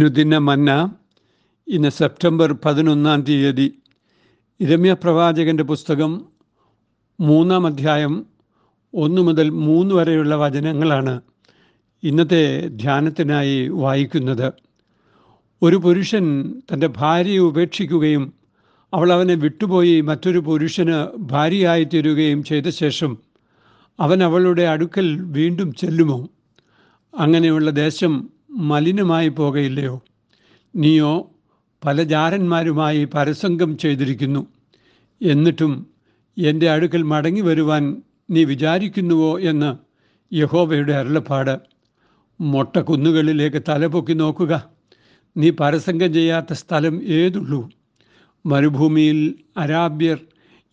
അനുദിന മന്ന. ഇന്ന് സെപ്റ്റംബർ പതിനൊന്നാം തീയതി. ഇരമ്യ പ്രവാചകന്റെ പുസ്തകം മൂന്നാം അധ്യായം ഒന്ന് മുതൽ മൂന്ന് വരെയുള്ള വചനങ്ങളാണ് ഇന്നത്തെ ധ്യാനത്തിനായി വായിക്കുന്നത്. ഒരു പുരുഷൻ തന്റെ ഭാര്യയെ ഉപേക്ഷിക്കുകയും അവൾ അവനെ വിട്ടുപോയി മറ്റൊരു പുരുഷന് ഭാര്യയായി തീരുകയും ചെയ്ത ശേഷം അവൻ അവളുടെ അടുക്കൽ വീണ്ടും ചെല്ലുമോ? അങ്ങനെയുള്ള ദേശം മലിനമായി പോകയില്ലയോ? നീയോ പല ജാരന്മാരുമായി പരസംഗം ചെയ്തിരിക്കുന്നു. എന്നിട്ടും എന്റെ അടുക്കൽ മടങ്ങി വരുവാൻ നീ വിചാരിക്കുന്നുവോ എന്ന് യഹോബയുടെ അരുളപ്പാട്. മൊട്ട കുന്നുകളിലേക്ക് തലപൊക്കി നോക്കുക. നീ പരസംഗം ചെയ്യാത്ത സ്ഥലം ഏതുള്ളൂ? മരുഭൂമിയിൽ അരാബ്യർ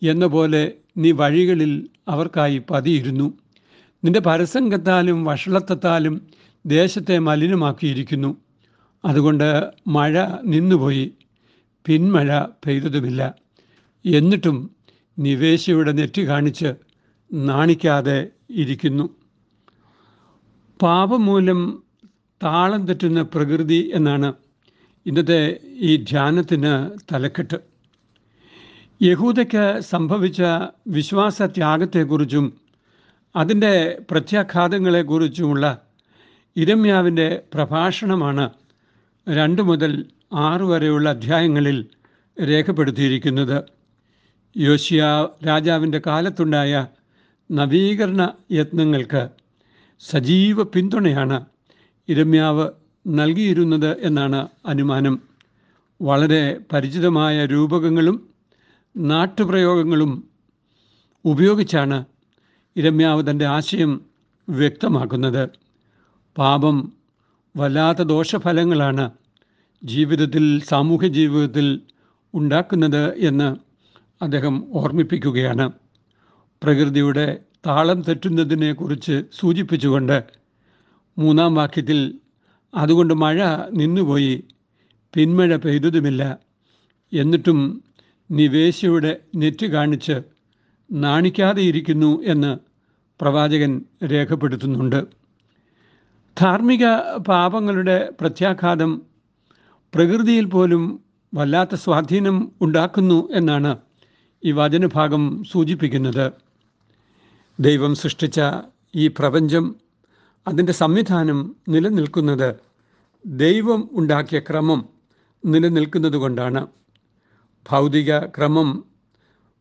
എന്ന പോലെ നീ വഴികളിൽ അവർക്കായി പതിയിരുന്നു. നിന്റെ പരസംഗത്താലും വഷളത്വത്താലും ദേശത്തെ മലിനമാക്കിയിരിക്കുന്നു. അതുകൊണ്ട് മഴ നിന്നുപോയി. പിന്മഴ പെയ്തതുമില്ല. എന്നിട്ടും നിവേശയുടെ നെറ്റി കാണിച്ച് നാണിക്കാതെ ഇരിക്കുന്നു. പാപം മൂലം താളം തെറ്റുന്ന പ്രകൃതി എന്നാണ് ഇന്നത്തെ ഈ ധ്യാനത്തിന് തലക്കെട്ട്. യഹൂദയ്ക്ക് സംഭവിച്ച വിശ്വാസ ത്യാഗത്തെക്കുറിച്ചും അതിന്റെ പ്രത്യാഘാതങ്ങളെക്കുറിച്ചുമുള്ള ഇരമ്യാവിന്റെ പ്രഭാഷണമാണ് രണ്ട് മുതൽ ആറ് വരെയുള്ള അധ്യായങ്ങളിൽ രേഖപ്പെടുത്തിയിരിക്കുന്നത്. യോശിയ രാജാവിന്റെ കാലത്തുണ്ടായ നവീകരണ യത്നങ്ങൾക്ക് സജീവ പിന്തുണയാണ് ഇരമ്യാവ് നൽകിയിരുന്നത് എന്നാണ് അനുമാനം. വളരെ പരിചിതമായ രൂപകങ്ങളും നാട്ടുപ്രയോഗങ്ങളും ഉപയോഗിച്ചാണ് ഇരമ്യാവ് തന്റെ ആശയം വ്യക്തമാക്കുന്നത്. പാപം വല്ലാത്ത ദോഷഫലങ്ങളാണ് ജീവിതത്തിൽ സാമൂഹ്യ ജീവിതത്തിൽ ഉണ്ടാക്കുന്നത് എന്ന് അദ്ദേഹം ഓർമ്മിപ്പിക്കുകയാണ്. പ്രകൃതിയുടെ താളം തെറ്റുന്നതിനെക്കുറിച്ച് സൂചിപ്പിച്ചുകൊണ്ട് മൂന്നാം വാക്യത്തിൽ അതുകൊണ്ട് മഴ നിന്നുപോയി പിന്മഴ പെയ്തതുമില്ല. എന്നിട്ടും നിവേശയുടെ നെറ്റ് കാണിച്ച് നാണിക്കാതെ ഇരിക്കുന്നു എന്ന് പ്രവാചകൻ രേഖപ്പെടുത്തുന്നുണ്ട്. ധാർമ്മിക പാപങ്ങളുടെ പ്രത്യാഘാതം പ്രകൃതിയിൽ പോലും വല്ലാത്ത സ്വാധീനം ഉണ്ടാക്കുന്നു എന്നാണ് ഈ വചനഭാഗം സൂചിപ്പിക്കുന്നത്. ദൈവം സൃഷ്ടിച്ച ഈ പ്രപഞ്ചം അതിന്റെ സംവിധാനം നിലനിൽക്കുന്നത് ദൈവം ഉണ്ടാക്കിയ ക്രമം നിലനിൽക്കുന്നത് കൊണ്ടാണ്. ഭൗതിക ക്രമം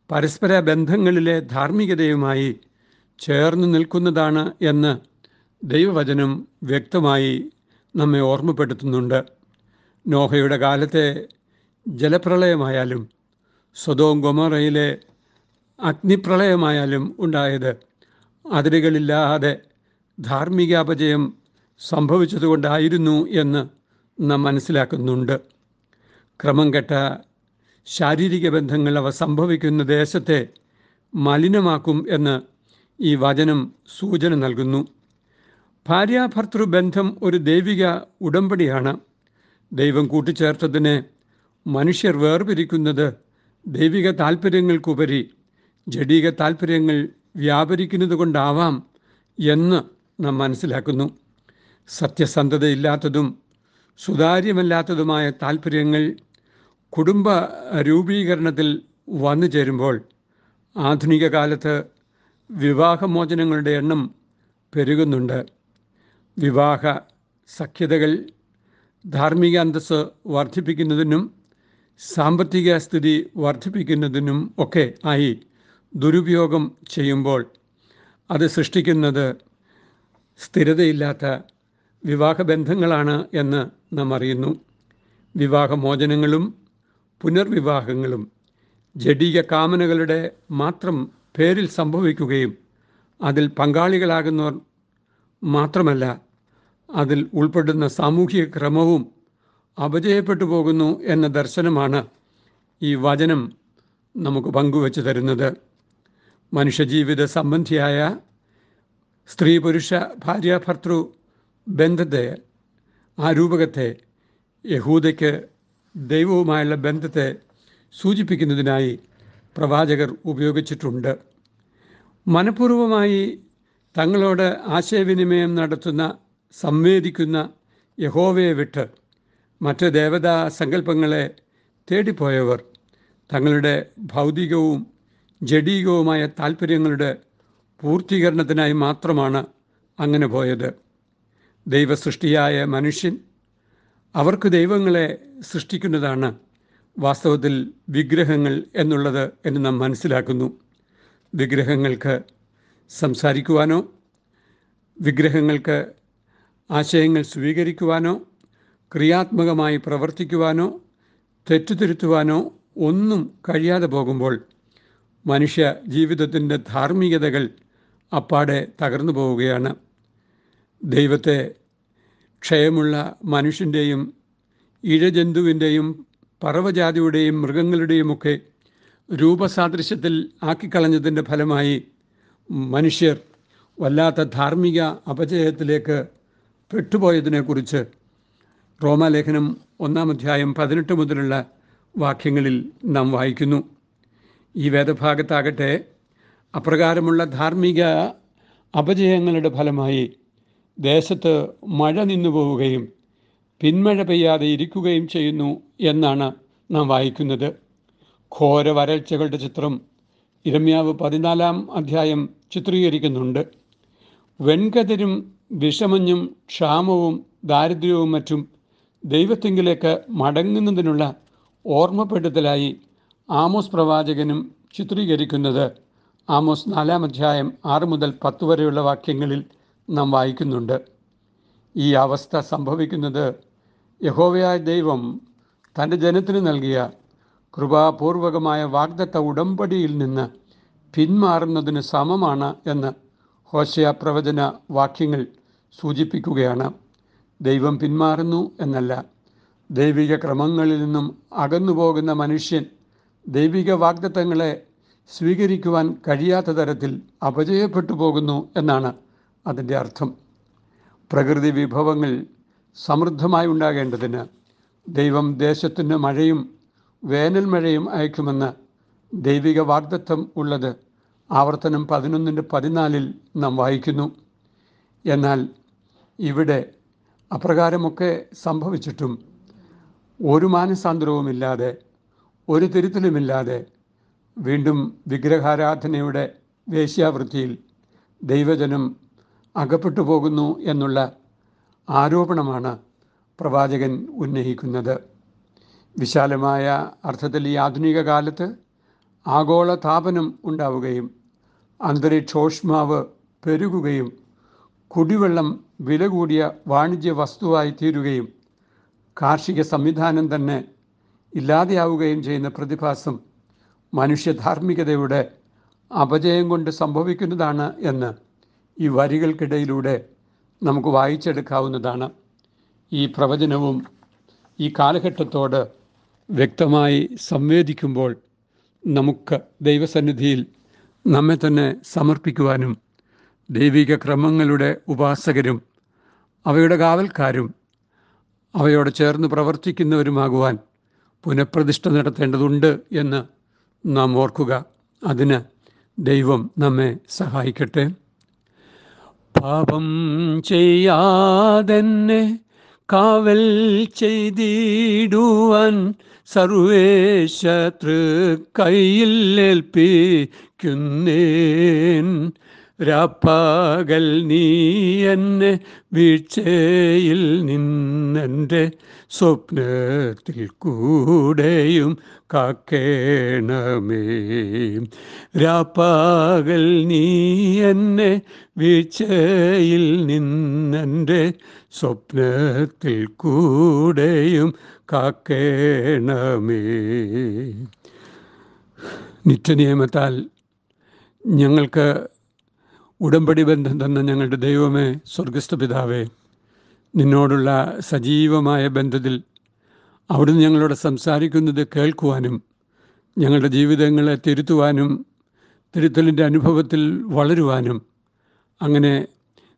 പരസ്പര ബന്ധങ്ങളിലെ ധാർമ്മികതയുമായി ചേർന്ന് നിൽക്കുന്നതാണ് എന്ന് ദൈവവചനം വ്യക്തമായി നമ്മെ ഓർമ്മപ്പെടുത്തുന്നുണ്ട്. നോഹയുടെ കാലത്തെ ജലപ്രളയമായാലും സ്വതവും ഗൊമറയിലെ അഗ്നിപ്രളയമായാലും ഉണ്ടായത് അതിരുകളില്ലാതെ ധാർമ്മികാപചയം സംഭവിച്ചതുകൊണ്ടായിരുന്നു എന്ന് നാം മനസ്സിലാക്കുന്നുണ്ട്. ക്രമം കെട്ട ശാരീരിക ബന്ധങ്ങൾ അവ സംഭവിക്കുന്ന ദേശത്തെ മലിനമാക്കും എന്ന് ഈ വചനം സൂചന നൽകുന്നു. ഭാര്യാഭർത്തൃ ബന്ധം ഒരു ദൈവിക ഉടമ്പടിയാണ്. ദൈവം കൂട്ടിച്ചേർത്തതിനെ മനുഷ്യർ വേർപിരിക്കുന്നത് ദൈവിക താല്പര്യങ്ങൾക്കുപരി ജഡീക താല്പര്യങ്ങൾ വ്യാപരിക്കുന്നത് കൊണ്ടാവാം എന്ന് നാം മനസ്സിലാക്കുന്നു. സത്യസന്ധതയില്ലാത്തതും സുതാര്യമല്ലാത്തതുമായ താല്പര്യങ്ങൾ കുടുംബ രൂപീകരണത്തിൽ വന്നു ചേരുമ്പോൾ ആധുനിക കാലത്ത് വിവാഹമോചനങ്ങളുടെ എണ്ണം പെരുകുന്നുണ്ട്. വിവാഹ സഖ്യതകൾ ധാർമ്മിക അന്തസ്സ് വർദ്ധിപ്പിക്കുന്നതിനും സാമ്പത്തിക സ്ഥിതി വർദ്ധിപ്പിക്കുന്നതിനും ഒക്കെ ആയി ദുരുപയോഗം ചെയ്യുമ്പോൾ അത് സൃഷ്ടിക്കുന്നത് സ്ഥിരതയില്ലാത്ത വിവാഹബന്ധങ്ങളാണ് എന്ന് നാം അറിയുന്നു. വിവാഹമോചനങ്ങളും പുനർവിവാഹങ്ങളും ജഡീക കാമനകളുടെ മാത്രം പേരിൽ സംഭവിക്കുകയും അതിൽ പങ്കാളികളാകുന്നവർ മാത്രമല്ല അതിൽ ഉൾപ്പെടുന്ന സാമൂഹിക ക്രമവും അപജയപ്പെട്ടു പോകുന്നു എന്ന ദർശനമാണ് ഈ വചനം നമുക്ക് പങ്കുവച്ചു തരുന്നത്. മനുഷ്യജീവിത സംബന്ധിയായ സ്ത്രീ പുരുഷ ഭാര്യ ഭർത്തൃ ബന്ധത്തെ ആ രൂപകത്തെ യഹൂദയ്ക്ക് ദൈവവുമായുള്ള ബന്ധത്തെ സൂചിപ്പിക്കുന്നതിനായി പ്രവാചകർ ഉപയോഗിച്ചിട്ടുണ്ട്. മനഃപൂർവമായി തങ്ങളോട് ആശയവിനിമയം നടത്തുന്ന സംവേദിക്കുന്ന യഹോവയെ വിട്ട് മറ്റ് ദേവതാ സങ്കല്പങ്ങളെ തേടിപ്പോയവർ തങ്ങളുടെ ഭൗതികവും ജഡീകവുമായ താല്പര്യങ്ങളുടെ പൂർത്തീകരണത്തിനായി മാത്രമാണ് അങ്ങനെ പോയത്. ദൈവസൃഷ്ടിയായ മനുഷ്യൻ അവർക്ക് ദൈവങ്ങളെ സൃഷ്ടിക്കുന്നതാണ് വാസ്തവത്തിൽ വിഗ്രഹങ്ങൾ എന്നുള്ളത് എന്ന് നാം മനസ്സിലാക്കുന്നു. വിഗ്രഹങ്ങൾക്ക് സംസാരിക്കുവാനോ വിഗ്രഹങ്ങൾക്ക് ആശയങ്ങൾ സ്വീകരിക്കുവാനോ ക്രിയാത്മകമായി പ്രവർത്തിക്കുവാനോ തെറ്റുതിരുത്തുവാനോ ഒന്നും കഴിയാതെ പോകുമ്പോൾ മനുഷ്യ ജീവിതത്തിന്റെ ധാർമ്മികതകൾ അപ്പാടെ തകർന്നു പോവുകയാണ്. ദൈവത്തെ ക്ഷയമുള്ള മനുഷ്യന്റെയും ഇഴജന്തുവിന്റെയും പറവജാതിയുടെയും മൃഗങ്ങളുടെയുമൊക്കെ രൂപസാദൃശ്യത്തിൽ ആക്കിക്കളഞ്ഞതിന്റെ ഫലമായി മനുഷ്യർ വല്ലാത്ത ധാർമ്മിക അപജയത്തിലേക്ക് പെട്ടുപോയതിനെക്കുറിച്ച് റോമാലേഖനം ഒന്നാം അധ്യായം പതിനെട്ട് മുതലുള്ള വാക്യങ്ങളിൽ നാം വായിക്കുന്നു. ഈ വേദഭാഗത്താകട്ടെ അപ്രകാരമുള്ള ധാർമ്മിക അപജയങ്ങളുടെ ഫലമായി ദേശത്ത് മഴ നിന്നു പോവുകയും പിന്മഴ പെയ്യാതെ ഇരിക്കുകയും ചെയ്യുന്നു എന്നാണ് നാം വായിക്കുന്നത്. ഘോര വരൾച്ചകളുടെ ചിത്രം ഇരമ്യാവ് പതിനാലാം അധ്യായം ചിത്രീകരിക്കുന്നുണ്ട്. വെൺകതിരും വിഷമഞ്ഞും ക്ഷാമവും ദാരിദ്ര്യവും മറ്റും ദൈവത്തെങ്കിലേക്ക് മടങ്ങുന്നതിനുള്ള ഓർമ്മപ്പെടുത്തലായി ആമോസ് പ്രവാചകനും ചിത്രീകരിക്കുന്നത് ആമോസ് നാലാം അധ്യായം ആറ് മുതൽ പത്ത് വരെയുള്ള വാക്യങ്ങളിൽ നാം വായിക്കുന്നുണ്ട്. ഈ അവസ്ഥ സംഭവിക്കുന്നത് യഹോവയായ ദൈവം തന്റെ ജനത്തിന് നൽകിയ കൃപാപൂർവകമായ വാഗ്ദത്ത ഉടമ്പടിയിൽ നിന്ന് പിന്മാറുന്നതിന് സമമാണ് എന്ന് ഹോശയ പ്രവചന വാക്യങ്ങൾ സൂചിപ്പിക്കുകയാണ്. ദൈവം പിന്മാറുന്നു എന്നല്ല. ദൈവിക ക്രമങ്ങളിൽ നിന്നും അകന്നുപോകുന്ന മനുഷ്യൻ ദൈവിക വാഗ്ദത്തങ്ങളെ സ്വീകരിക്കുവാൻ കഴിയാത്ത തരത്തിൽ അപജയപ്പെട്ടു പോകുന്നു എന്നാണ് അതിന്റെ അർത്ഥം. പ്രകൃതി വിഭവങ്ങൾ സമൃദ്ധമായി ഉണ്ടാകേണ്ടതിന് ദൈവം ദേശത്തിന് മഴയും വേനൽമഴയും അയക്കുമെന്ന് ദൈവിക വാഗ്ദത്വം ഉള്ളത് ആവർത്തനം പതിനൊന്നിന്റെ പതിനാലിൽ നാം വായിക്കുന്നു. എന്നാൽ ഇവിടെ അപ്രകാരമൊക്കെ സംഭവിച്ചിട്ടും ഒരു മാനസാന്തരവുമില്ലാതെ ഒരു തിരുത്തലുമില്ലാതെ വീണ്ടും വിഗ്രഹാരാധനയുടെ വേശ്യാവൃത്തിയിൽ ദൈവജനം അകപ്പെട്ടു പോകുന്നു എന്നുള്ള ആരോപണമാണ് പ്രവാചകൻ ഉന്നയിക്കുന്നത്. വിശാലമായ അർത്ഥത്തിൽ ഈ ആധുനിക കാലത്ത് ആഗോള താപനം ഉണ്ടാവുകയും അന്തരീക്ഷോഷ്മാവ് പെരുകുകയും കുടിവെള്ളം വില കൂടിയ വാണിജ്യ വസ്തുവായി തീരുകയും കാർഷിക സംവിധാനം തന്നെ ഇല്ലാതെയാവുകയും ചെയ്യുന്ന പ്രതിഭാസം മനുഷ്യധാർമ്മികതയുടെ അപജയം കൊണ്ട് സംഭവിക്കുന്നതാണ് എന്ന് ഈ വരികൾക്കിടയിലൂടെ നമുക്ക് വായിച്ചെടുക്കാവുന്നതാണ്. ഈ പ്രവചനവും ഈ കാലഘട്ടത്തോട് വ്യക്തമായി സംവേദിക്കുമ്പോൾ നമുക്ക് ദൈവസന്നിധിയിൽ നമ്മെ തന്നെ സമർപ്പിക്കുവാനും ദൈവിക ക്രമങ്ങളുടെ ഉപാസകരും അവയുടെ കാവൽക്കാരും അവയോട് ചേർന്ന് പ്രവർത്തിക്കുന്നവരുമാകുവാൻ പുനഃപ്രതിഷ്ഠ നടത്തേണ്ടതുണ്ട് എന്ന് നാം ഓർക്കുക. അതിന് ദൈവം നമ്മെ സഹായിക്കട്ടെ. പാപം ചെയ്യാതെന്നെ കാവൽ ചെയ്തിടുവാൻ സർവേശത്രു കയ്യിൽ ഏൽപ്പിക്കുന്നേൻ രാപ്പകൽ നീ എന്നെ വീഴ്ചയിൽ നിന്നെന്റെ സ്വപ്നത്തിൽ കൂടെയും കാക്കേണമേ. രാപ്പകൽ നീ എന്നെ വീഴ്ചയിൽ നിന്നെന്റെ സ്വപ്നത്തിൽ കൂടെയും കാക്കേണമേ. നിത്യനിയമത്താൽ ഞങ്ങൾക്ക് ഉടമ്പടി ബന്ധം തന്ന ഞങ്ങളുടെ ദൈവമേ സ്വർഗസ്ഥ പിതാവേ നിന്നോടുള്ള സജീവമായ ബന്ധത്തിൽ അവിടുന്ന് ഞങ്ങളോട് സംസാരിക്കുന്നത് കേൾക്കുവാനും ഞങ്ങളുടെ ജീവിതങ്ങളെ തിരുത്തുവാനും തിരുത്തലിന്റെ അനുഭവത്തിൽ വളരുവാനും അങ്ങനെ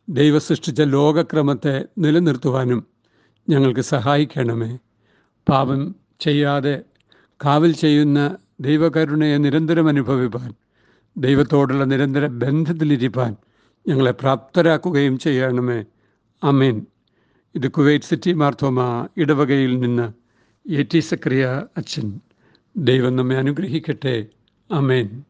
ദൈവ സൃഷ്ടിച്ച ലോകക്രമത്തെ നിലനിർത്തുവാനും ഞങ്ങൾക്ക് സഹായിക്കണമേ. പാപം ചെയ്യാതെ കാവൽ ചെയ്യുന്ന ദൈവകരുണയെ നിരന്തരം അനുഭവിപ്പാൻ ദൈവത്തോടുള്ള നിരന്തര ബന്ധത്തിലിരിപ്പാൻ ഞങ്ങളെ പ്രാപ്തരാക്കുകയും ചെയ്യണമേ. അമേൻ ഇത് കുവൈറ്റ് സിറ്റി മാർത്തോമ ഇടവകയിൽ നിന്ന് എ ടി സക്രിയ അച്ഛൻ. ദൈവം നമ്മെ അനുഗ്രഹിക്കട്ടെ. അമേൻ